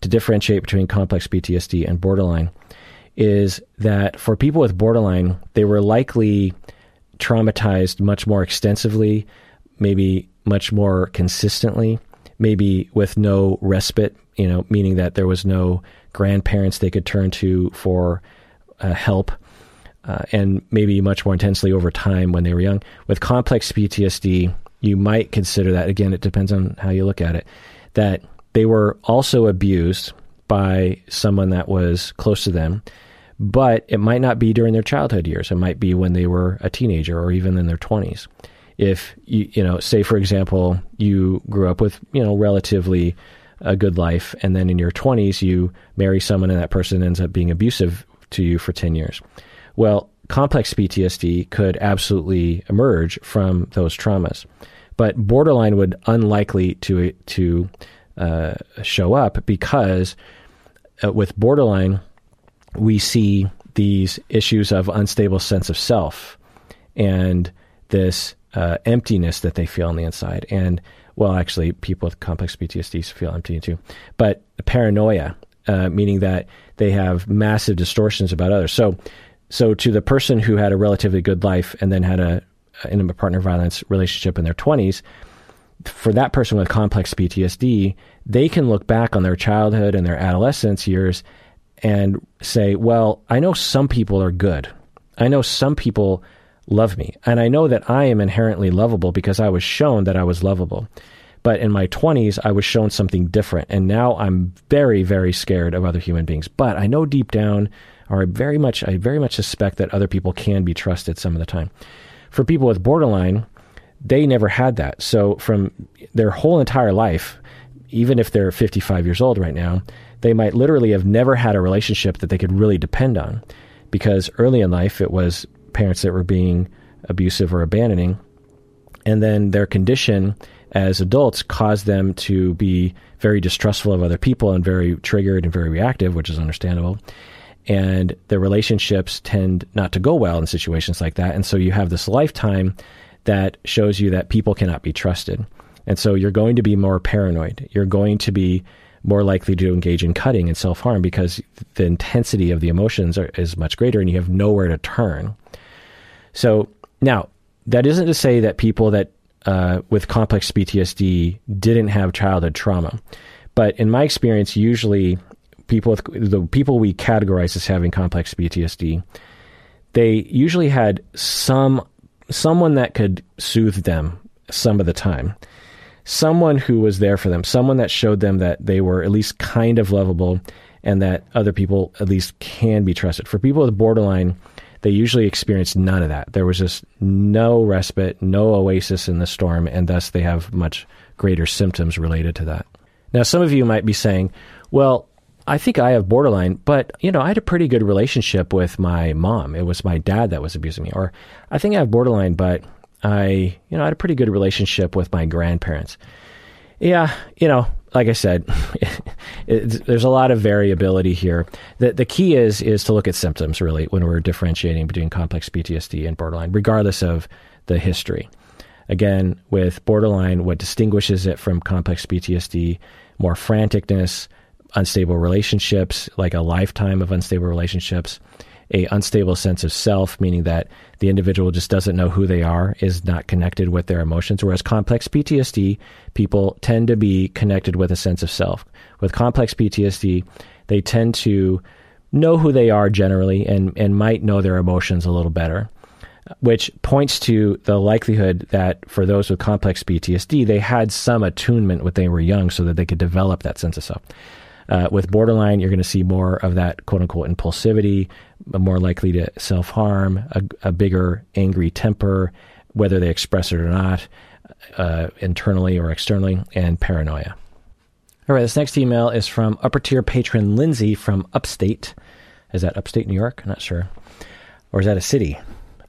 S2: to differentiate between complex ptsd and borderline is that for people with borderline they were likely traumatized much more extensively maybe much more consistently maybe with no respite you know, meaning that there was no grandparents they could turn to for uh, help, uh, and maybe much more intensely over time when they were young. With complex PTSD, you might consider that, again, it depends on how you look at it, that they were also abused by someone that was close to them, but it might not be during their childhood years. It might be when they were a teenager or even in their 20s. If you, you know, say for example, you grew up with, you know, relatively a good life, and then in your 20s you marry someone and that person ends up being abusive to you for 10 years. Well, complex PTSD could absolutely emerge from those traumas, but borderline would unlikely to to uh, show up because uh, with borderline we see these issues of unstable sense of self and this uh, emptiness that they feel on the inside and well, actually, people with complex PTSD feel empty too, but paranoia, uh, meaning that they have massive distortions about others. So, so to the person who had a relatively good life and then had a, a intimate partner violence relationship in their twenties, for that person with complex PTSD, they can look back on their childhood and their adolescence years and say, well, I know some people are good. I know some people love me. And I know that I am inherently lovable because I was shown that I was lovable. But in my 20s, I was shown something different. And now I'm very, very scared of other human beings. But I know deep down, or I very much, I very much suspect that other people can be trusted some of the time. For people with borderline, they never had that. So from their whole entire life, even if they're 55 years old right now, they might literally have never had a relationship that they could really depend on because early in life it was parents that were being abusive or abandoning. And then their condition as adults caused them to be very distrustful of other people and very triggered and very reactive, which is understandable. And their relationships tend not to go well in situations like that. And so you have this lifetime that shows you that people cannot be trusted. And so you're going to be more paranoid. You're going to be more likely to engage in cutting and self harm because the intensity of the emotions are, is much greater and you have nowhere to turn. So now that isn't to say that people that uh, with complex PTSD didn't have childhood trauma, but in my experience, usually people with the people we categorize as having complex PTSD, they usually had some someone that could soothe them some of the time. Someone who was there for them, someone that showed them that they were at least kind of lovable and that other people at least can be trusted. For people with borderline, they usually experience none of that. There was just no respite, no oasis in the storm, and thus they have much greater symptoms related to that. Now, some of you might be saying, well, I think I have borderline, but you know, I had a pretty good relationship with my mom. It was my dad that was abusing me. Or I think I have borderline, but I, you know, I had a pretty good relationship with my grandparents. Yeah, you know, like I said, it, there's a lot of variability here. The, the key is is to look at symptoms really when we're differentiating between complex PTSD and borderline, regardless of the history. Again, with borderline, what distinguishes it from complex PTSD, more franticness, unstable relationships, like a lifetime of unstable relationships, a unstable sense of self, meaning that the individual just doesn't know who they are, is not connected with their emotions. Whereas complex PTSD, people tend to be connected with a sense of self. With complex PTSD, they tend to know who they are generally and, and might know their emotions a little better, which points to the likelihood that for those with complex PTSD, they had some attunement when they were young so that they could develop that sense of self. Uh, with borderline, you're going to see more of that quote unquote impulsivity, more likely to self harm, a, a, bigger angry temper, whether they express it or not, uh, internally or externally, and paranoia. All right, this next email is from upper tier patron Lindsay from Upstate. Is that upstate New York? I'm not sure. Or is that a city?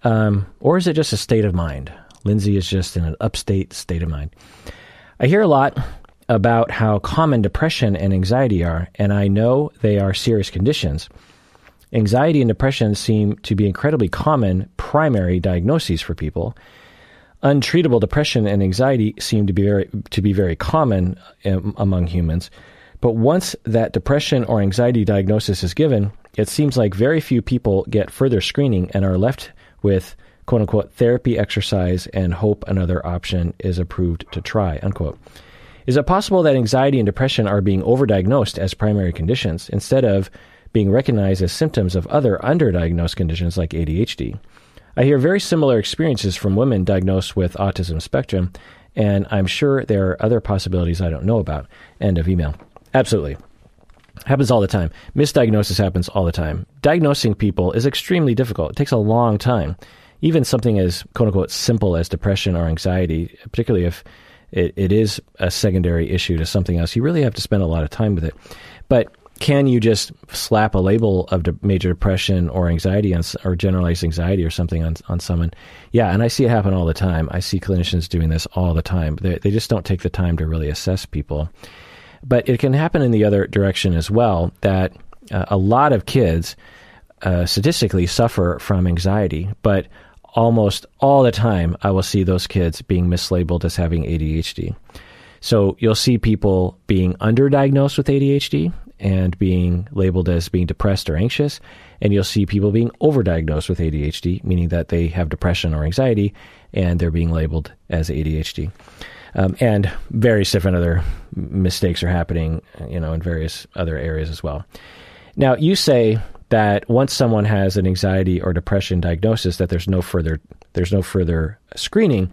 S2: Um, or is it just a state of mind? Lindsay is just in an upstate state of mind. I hear a lot about how common depression and anxiety are, and I know they are serious conditions. Anxiety and depression seem to be incredibly common primary diagnoses for people. Untreatable depression and anxiety seem to be very to be very common um, among humans. But once that depression or anxiety diagnosis is given, it seems like very few people get further screening and are left with quote unquote therapy, exercise, and hope another option is approved to try, unquote. Is it possible that anxiety and depression are being overdiagnosed as primary conditions instead of being recognized as symptoms of other underdiagnosed conditions like ADHD? I hear very similar experiences from women diagnosed with autism spectrum, and I'm sure there are other possibilities I don't know about. End of email. Absolutely. Happens all the time. Misdiagnosis happens all the time. Diagnosing people is extremely difficult. It takes a long time even something as quote unquote simple as depression or anxiety, particularly if it, it is a secondary issue to something else, you really have to spend a lot of time with it. But can you just slap a label of de- major depression or anxiety on, or generalized anxiety or something on, on someone? Yeah, and I see it happen all the time. I see clinicians doing this all the time. They, they just don't take the time to really assess people. But it can happen in the other direction as well that uh, a lot of kids uh, statistically suffer from anxiety, but almost all the time, I will see those kids being mislabeled as having ADHD. So you'll see people being underdiagnosed with ADHD and being labeled as being depressed or anxious, and you'll see people being overdiagnosed with ADHD, meaning that they have depression or anxiety, and they're being labeled as ADHD. Um, and various different other mistakes are happening, you know, in various other areas as well. Now, you say that once someone has an anxiety or depression diagnosis, that there's no further there's no further screening.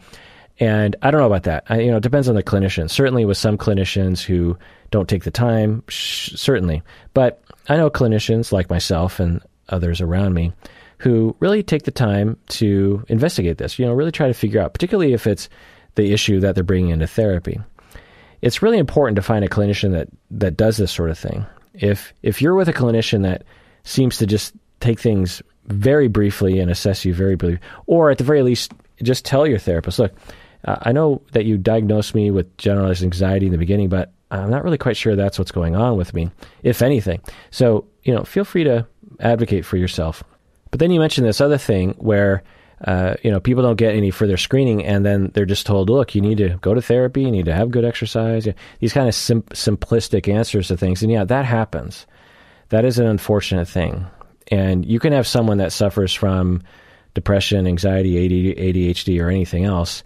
S2: And I don't know about that. I, you know, it depends on the clinician. Certainly, with some clinicians who don't take the time, sh- certainly. But I know clinicians like myself and others around me who really take the time to investigate this. You know, really try to figure out, particularly if it's the issue that they're bringing into therapy. It's really important to find a clinician that that does this sort of thing. If if you're with a clinician that seems to just take things very briefly and assess you very briefly, or at the very least, just tell your therapist, look, uh, I know that you diagnosed me with generalized anxiety in the beginning, but I'm not really quite sure that's what's going on with me, if anything. So, you know, feel free to advocate for yourself. But then you mentioned this other thing where, uh, you know, people don't get any further screening and then they're just told, look, you need to go to therapy, you need to have good exercise. These kind of sim- simplistic answers to things. And yeah, that happens that is an unfortunate thing. And you can have someone that suffers from depression, anxiety, ADHD, or anything else,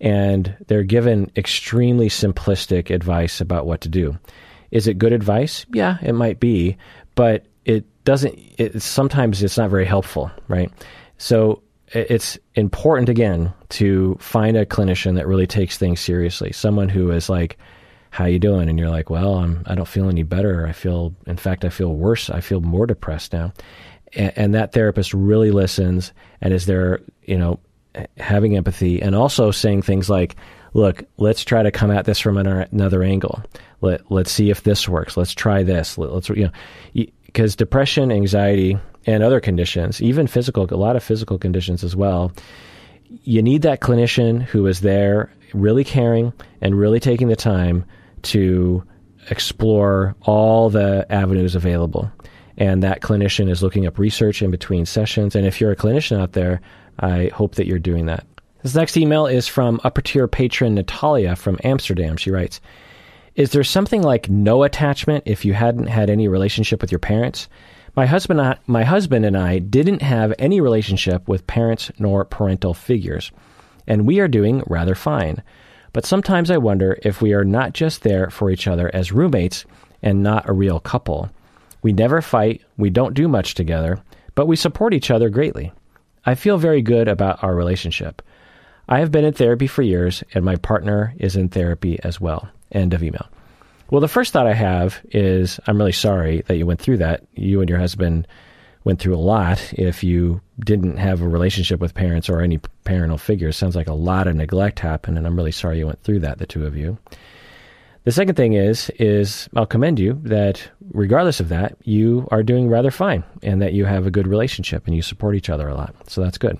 S2: and they're given extremely simplistic advice about what to do. Is it good advice? Yeah, it might be, but it doesn't. It, sometimes it's not very helpful, right? So it's important again to find a clinician that really takes things seriously. Someone who is like, how you doing? And you're like, well, I'm, I don't feel any better. I feel, in fact, I feel worse. I feel more depressed now. And, and that therapist really listens and is there, you know, having empathy and also saying things like, look, let's try to come at this from another angle. Let, let's see if this works. Let's try this. Let, us you know, because depression, anxiety, and other conditions, even physical, a lot of physical conditions as well, you need that clinician who is there really caring and really taking the time to explore all the avenues available. And that clinician is looking up research in between sessions. And if you're a clinician out there, I hope that you're doing that. This next email is from upper tier patron Natalia from Amsterdam. She writes, Is there something like no attachment if you hadn't had any relationship with your parents? My husband, my husband and I didn't have any relationship with parents nor parental figures, and we are doing rather fine. But sometimes I wonder if we are not just there for each other as roommates and not a real couple. We never fight, we don't do much together, but we support each other greatly. I feel very good about our relationship. I have been in therapy for years, and my partner is in therapy as well. End of email. Well, the first thought I have is I'm really sorry that you went through that. You and your husband went through a lot if you didn't have a relationship with parents or any parental figures. Sounds like a lot of neglect happened, and I'm really sorry you went through that, the two of you. The second thing is is I'll commend you that regardless of that, you are doing rather fine and that you have a good relationship and you support each other a lot. So that's good.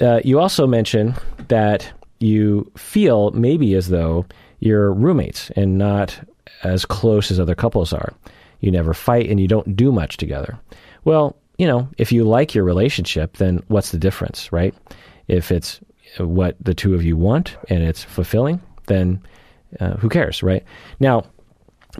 S2: Uh, you also mentioned that you feel maybe as though you're roommates and not as close as other couples are. You never fight and you don't do much together. Well, you know, if you like your relationship, then what's the difference, right? If it's what the two of you want and it's fulfilling, then uh, who cares, right? Now,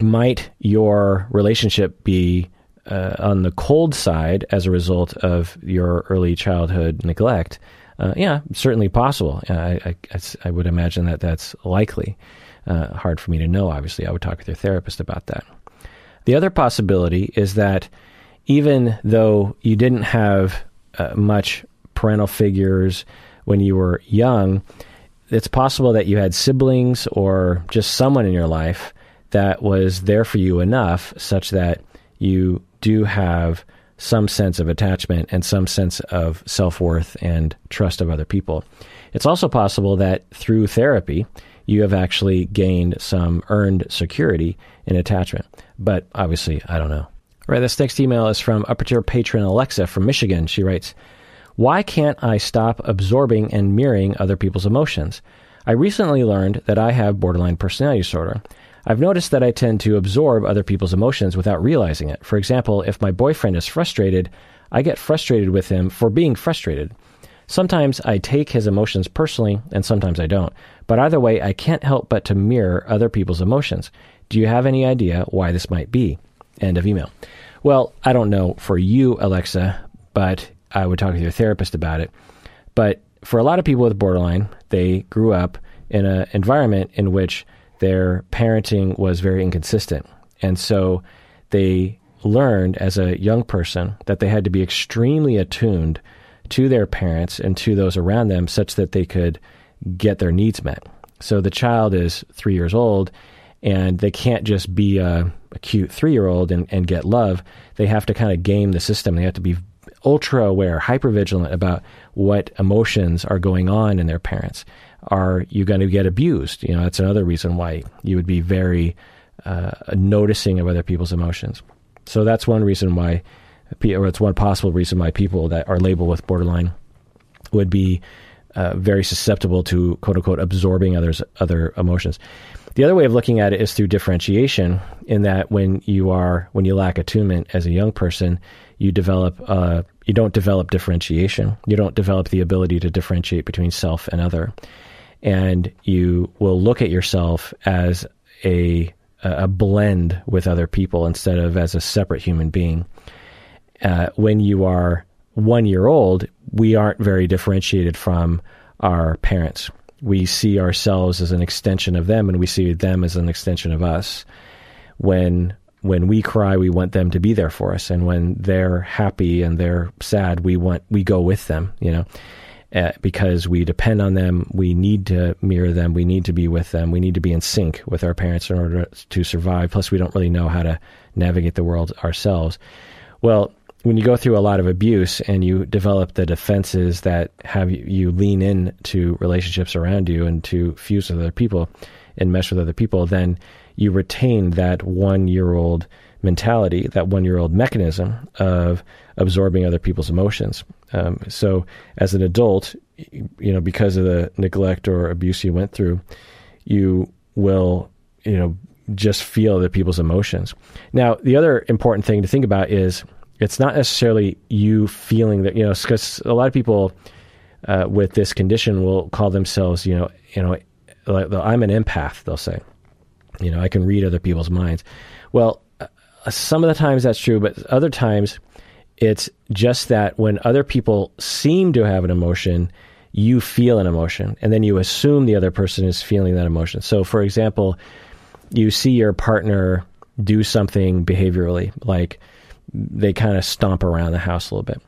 S2: might your relationship be uh, on the cold side as a result of your early childhood neglect? Uh, yeah, certainly possible. I, I, I, would imagine that that's likely. Uh, hard for me to know, obviously. I would talk with your therapist about that. The other possibility is that even though you didn't have uh, much parental figures when you were young, it's possible that you had siblings or just someone in your life that was there for you enough such that you do have some sense of attachment and some sense of self worth and trust of other people. It's also possible that through therapy, you have actually gained some earned security in attachment. But obviously, I don't know. Right, this next email is from upper tier patron Alexa from Michigan. She writes, Why can't I stop absorbing and mirroring other people's emotions? I recently learned that I have borderline personality disorder. I've noticed that I tend to absorb other people's emotions without realizing it. For example, if my boyfriend is frustrated, I get frustrated with him for being frustrated. Sometimes I take his emotions personally, and sometimes I don't. But either way, I can't help but to mirror other people's emotions. Do you have any idea why this might be? End of email. Well, I don't know for you, Alexa, but I would talk to your therapist about it. But for a lot of people with borderline, they grew up in an environment in which their parenting was very inconsistent. And so they learned as a young person that they had to be extremely attuned to their parents and to those around them such that they could get their needs met. So the child is three years old and they can't just be a, a cute three year old and, and get love. They have to kind of game the system. They have to be ultra aware, hyper vigilant about what emotions are going on in their parents are you going to get abused? You know, that's another reason why you would be very uh, noticing of other people's emotions. So that's one reason why, or it's one possible reason why people that are labeled with borderline would be uh, very susceptible to quote unquote absorbing others other emotions. The other way of looking at it is through differentiation, in that when you are when you lack attunement as a young person, you develop uh, you don't develop differentiation. You don't develop the ability to differentiate between self and other and you will look at yourself as a a blend with other people instead of as a separate human being. Uh, when you are one year old, we aren't very differentiated from our parents. We see ourselves as an extension of them, and we see them as an extension of us. When when we cry, we want them to be there for us, and when they're happy and they're sad, we want we go with them. You know, uh, because we depend on them. We need to mirror them. We need to be with them. We need to be in sync with our parents in order to survive. Plus, we don't really know how to navigate the world ourselves. Well, when you go through a lot of abuse and you develop the defenses that have you, lean in to relationships around you and to fuse with other people and mesh with other people, then you retain that one year old mentality, that one year old mechanism of absorbing other people's emotions. Um, so as an adult, you know, because of the neglect or abuse you went through, you will, you know, just feel other people's emotions. Now, the other important thing to think about is it's not necessarily you feeling that, you know, because a lot of people uh, with this condition will call themselves, you know, you know, like, I'm an empath. They'll say, you know, I can read other people's minds. Well, uh, some of the times that's true, but other times it's just that when other people seem to have an emotion, you feel an emotion, and then you assume the other person is feeling that emotion. So, for example, you see your partner do something behaviorally, like they kind of stomp around the house a little bit.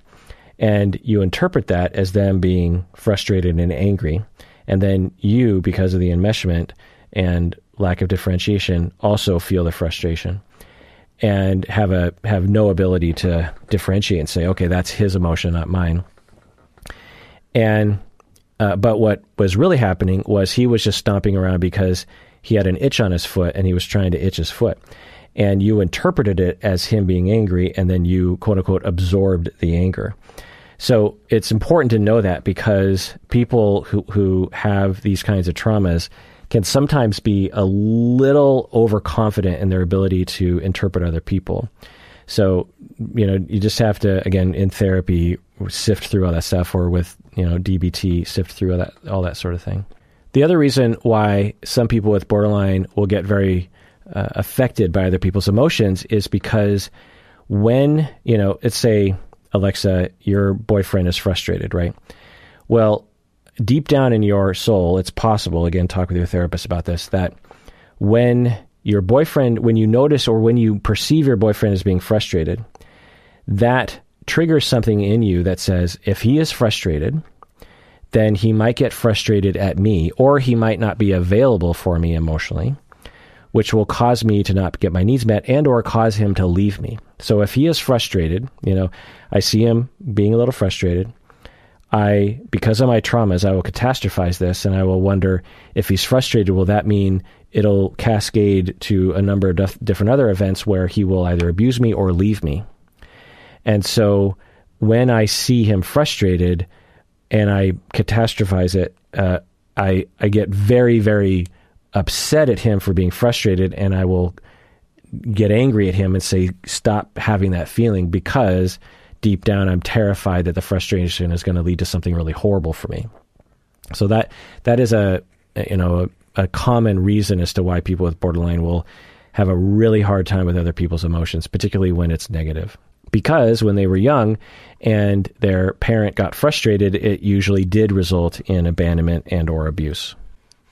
S2: And you interpret that as them being frustrated and angry. And then you, because of the enmeshment and lack of differentiation, also feel the frustration and have a have no ability to differentiate and say, okay, that's his emotion, not mine. And uh, but what was really happening was he was just stomping around because he had an itch on his foot and he was trying to itch his foot. And you interpreted it as him being angry, and then you, quote unquote, absorbed the anger. So it's important to know that because people who, who have these kinds of traumas can sometimes be a little overconfident in their ability to interpret other people. So, you know, you just have to, again, in therapy, sift through all that stuff or with, you know, DBT, sift through all that, all that sort of thing. The other reason why some people with borderline will get very uh, affected by other people's emotions is because when, you know, let's say, Alexa, your boyfriend is frustrated, right? Well, deep down in your soul, it's possible, again, talk with your therapist about this, that when your boyfriend, when you notice or when you perceive your boyfriend as being frustrated, that triggers something in you that says, if he is frustrated, then he might get frustrated at me, or he might not be available for me emotionally, which will cause me to not get my needs met and or cause him to leave me. So if he is frustrated, you know, I see him being a little frustrated. I, because of my traumas, I will catastrophize this and I will wonder if he's frustrated, will that mean it'll cascade to a number of different other events where he will either abuse me or leave me? And so when I see him frustrated and I catastrophize it, uh, I, I get very, very upset at him for being frustrated and I will get angry at him and say, stop having that feeling because deep down, I'm terrified that the frustration is going to lead to something really horrible for me. So that that is a you know a, a common reason as to why people with borderline will have a really hard time with other people's emotions, particularly when it's negative. Because when they were young and their parent got frustrated, it usually did result in abandonment and or abuse.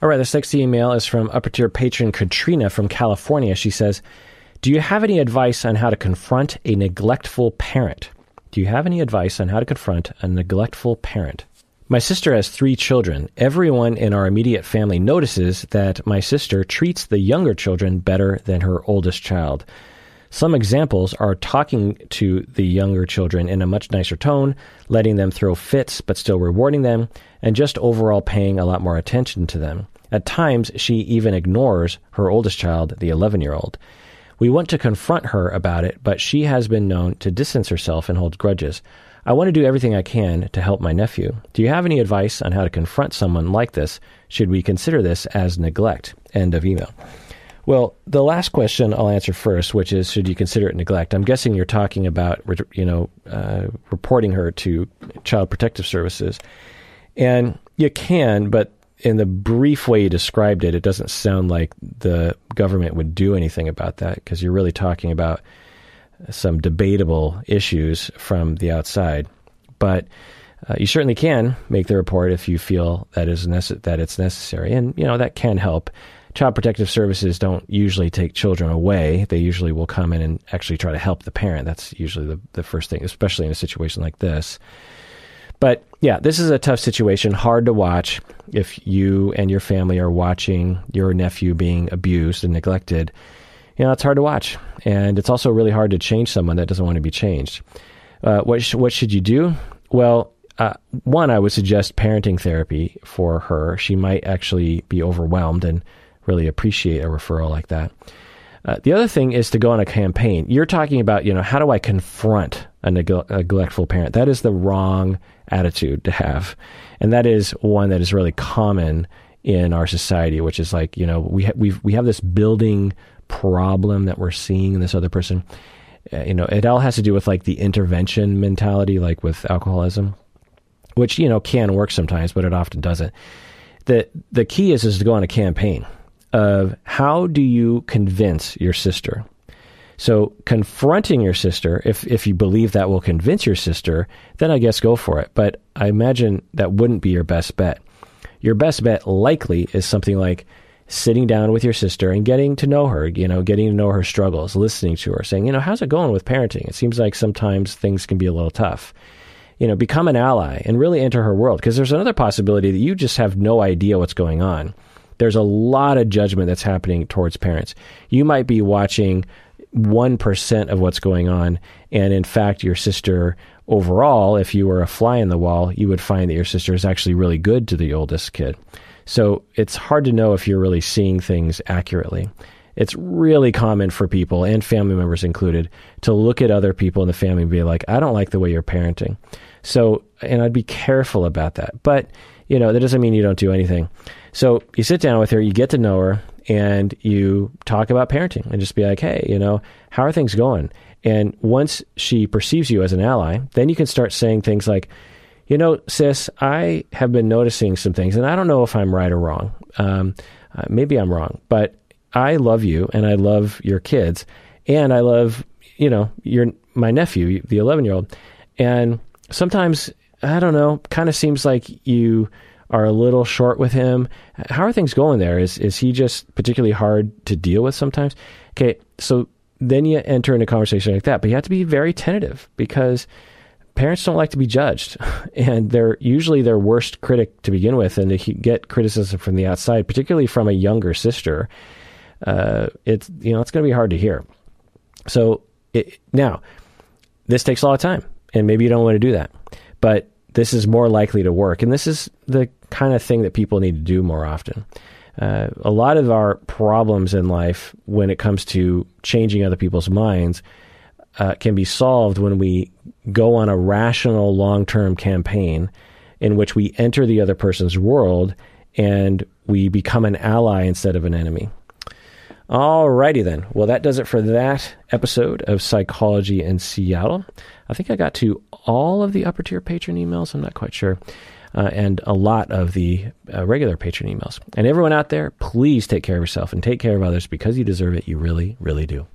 S2: All right, this next email is from upper tier patron Katrina from California. She says, "Do you have any advice on how to confront a neglectful parent?" Do you have any advice on how to confront a neglectful parent? My sister has three children. Everyone in our immediate family notices that my sister treats the younger children better than her oldest child. Some examples are talking to the younger children in a much nicer tone, letting them throw fits but still rewarding them, and just overall paying a lot more attention to them. At times, she even ignores her oldest child, the 11 year old. We want to confront her about it, but she has been known to distance herself and hold grudges. I want to do everything I can to help my nephew. Do you have any advice on how to confront someone like this? Should we consider this as neglect? End of email. Well, the last question I'll answer first, which is should you consider it neglect? I'm guessing you're talking about you know uh, reporting her to Child Protective Services, and you can, but in the brief way you described it, it doesn't sound like the government would do anything about that because you're really talking about some debatable issues from the outside. But uh, you certainly can make the report if you feel that is nece- that it's necessary, and you know that can help. Child Protective Services don't usually take children away. They usually will come in and actually try to help the parent. That's usually the, the first thing, especially in a situation like this. But yeah, this is a tough situation, hard to watch if you and your family are watching your nephew being abused and neglected. You know, it's hard to watch. And it's also really hard to change someone that doesn't want to be changed. Uh, what, sh- what should you do? Well, uh, one, I would suggest parenting therapy for her. She might actually be overwhelmed and really appreciate a referral like that. Uh, the other thing is to go on a campaign. You're talking about, you know, how do I confront a, neg- a neglectful parent? That is the wrong attitude to have. And that is one that is really common in our society, which is like, you know, we, ha- we we have this building problem that we're seeing in this other person. Uh, you know, it all has to do with like the intervention mentality, like with alcoholism, which, you know, can work sometimes, but it often doesn't. The, the key is, is to go on a campaign of how do you convince your sister so confronting your sister, if if you believe that will convince your sister, then I guess go for it. But I imagine that wouldn't be your best bet. Your best bet likely is something like sitting down with your sister and getting to know her, you know, getting to know her struggles, listening to her, saying, you know, how's it going with parenting? It seems like sometimes things can be a little tough. You know, become an ally and really enter her world because there's another possibility that you just have no idea what's going on. There's a lot of judgment that's happening towards parents. You might be watching 1% of what's going on. And in fact, your sister overall, if you were a fly in the wall, you would find that your sister is actually really good to the oldest kid. So it's hard to know if you're really seeing things accurately. It's really common for people and family members included to look at other people in the family and be like, I don't like the way you're parenting. So, and I'd be careful about that. But, you know, that doesn't mean you don't do anything. So you sit down with her, you get to know her, and you talk about parenting and just be like, hey, you know, how are things going? And once she perceives you as an ally, then you can start saying things like, you know, sis, I have been noticing some things, and I don't know if I'm right or wrong. Um, uh, maybe I'm wrong, but I love you, and I love your kids, and I love, you know, your my nephew, the 11 year old, and sometimes I don't know, kind of seems like you are a little short with him. How are things going there? Is is he just particularly hard to deal with sometimes? Okay, so then you enter into a conversation like that, but you have to be very tentative because parents don't like to be judged, and they're usually their worst critic to begin with, and to get criticism from the outside, particularly from a younger sister, uh, it's you know it's going to be hard to hear. So it, now, this takes a lot of time, and maybe you don't want to do that, but this is more likely to work, and this is the kind of thing that people need to do more often. Uh, a lot of our problems in life, when it comes to changing other people's minds, uh, can be solved when we go on a rational long term campaign in which we enter the other person's world and we become an ally instead of an enemy. Alrighty then. Well, that does it for that episode of Psychology in Seattle. I think I got to all of the upper tier patron emails. I'm not quite sure. Uh, and a lot of the uh, regular patron emails. And everyone out there, please take care of yourself and take care of others because you deserve it. You really, really do.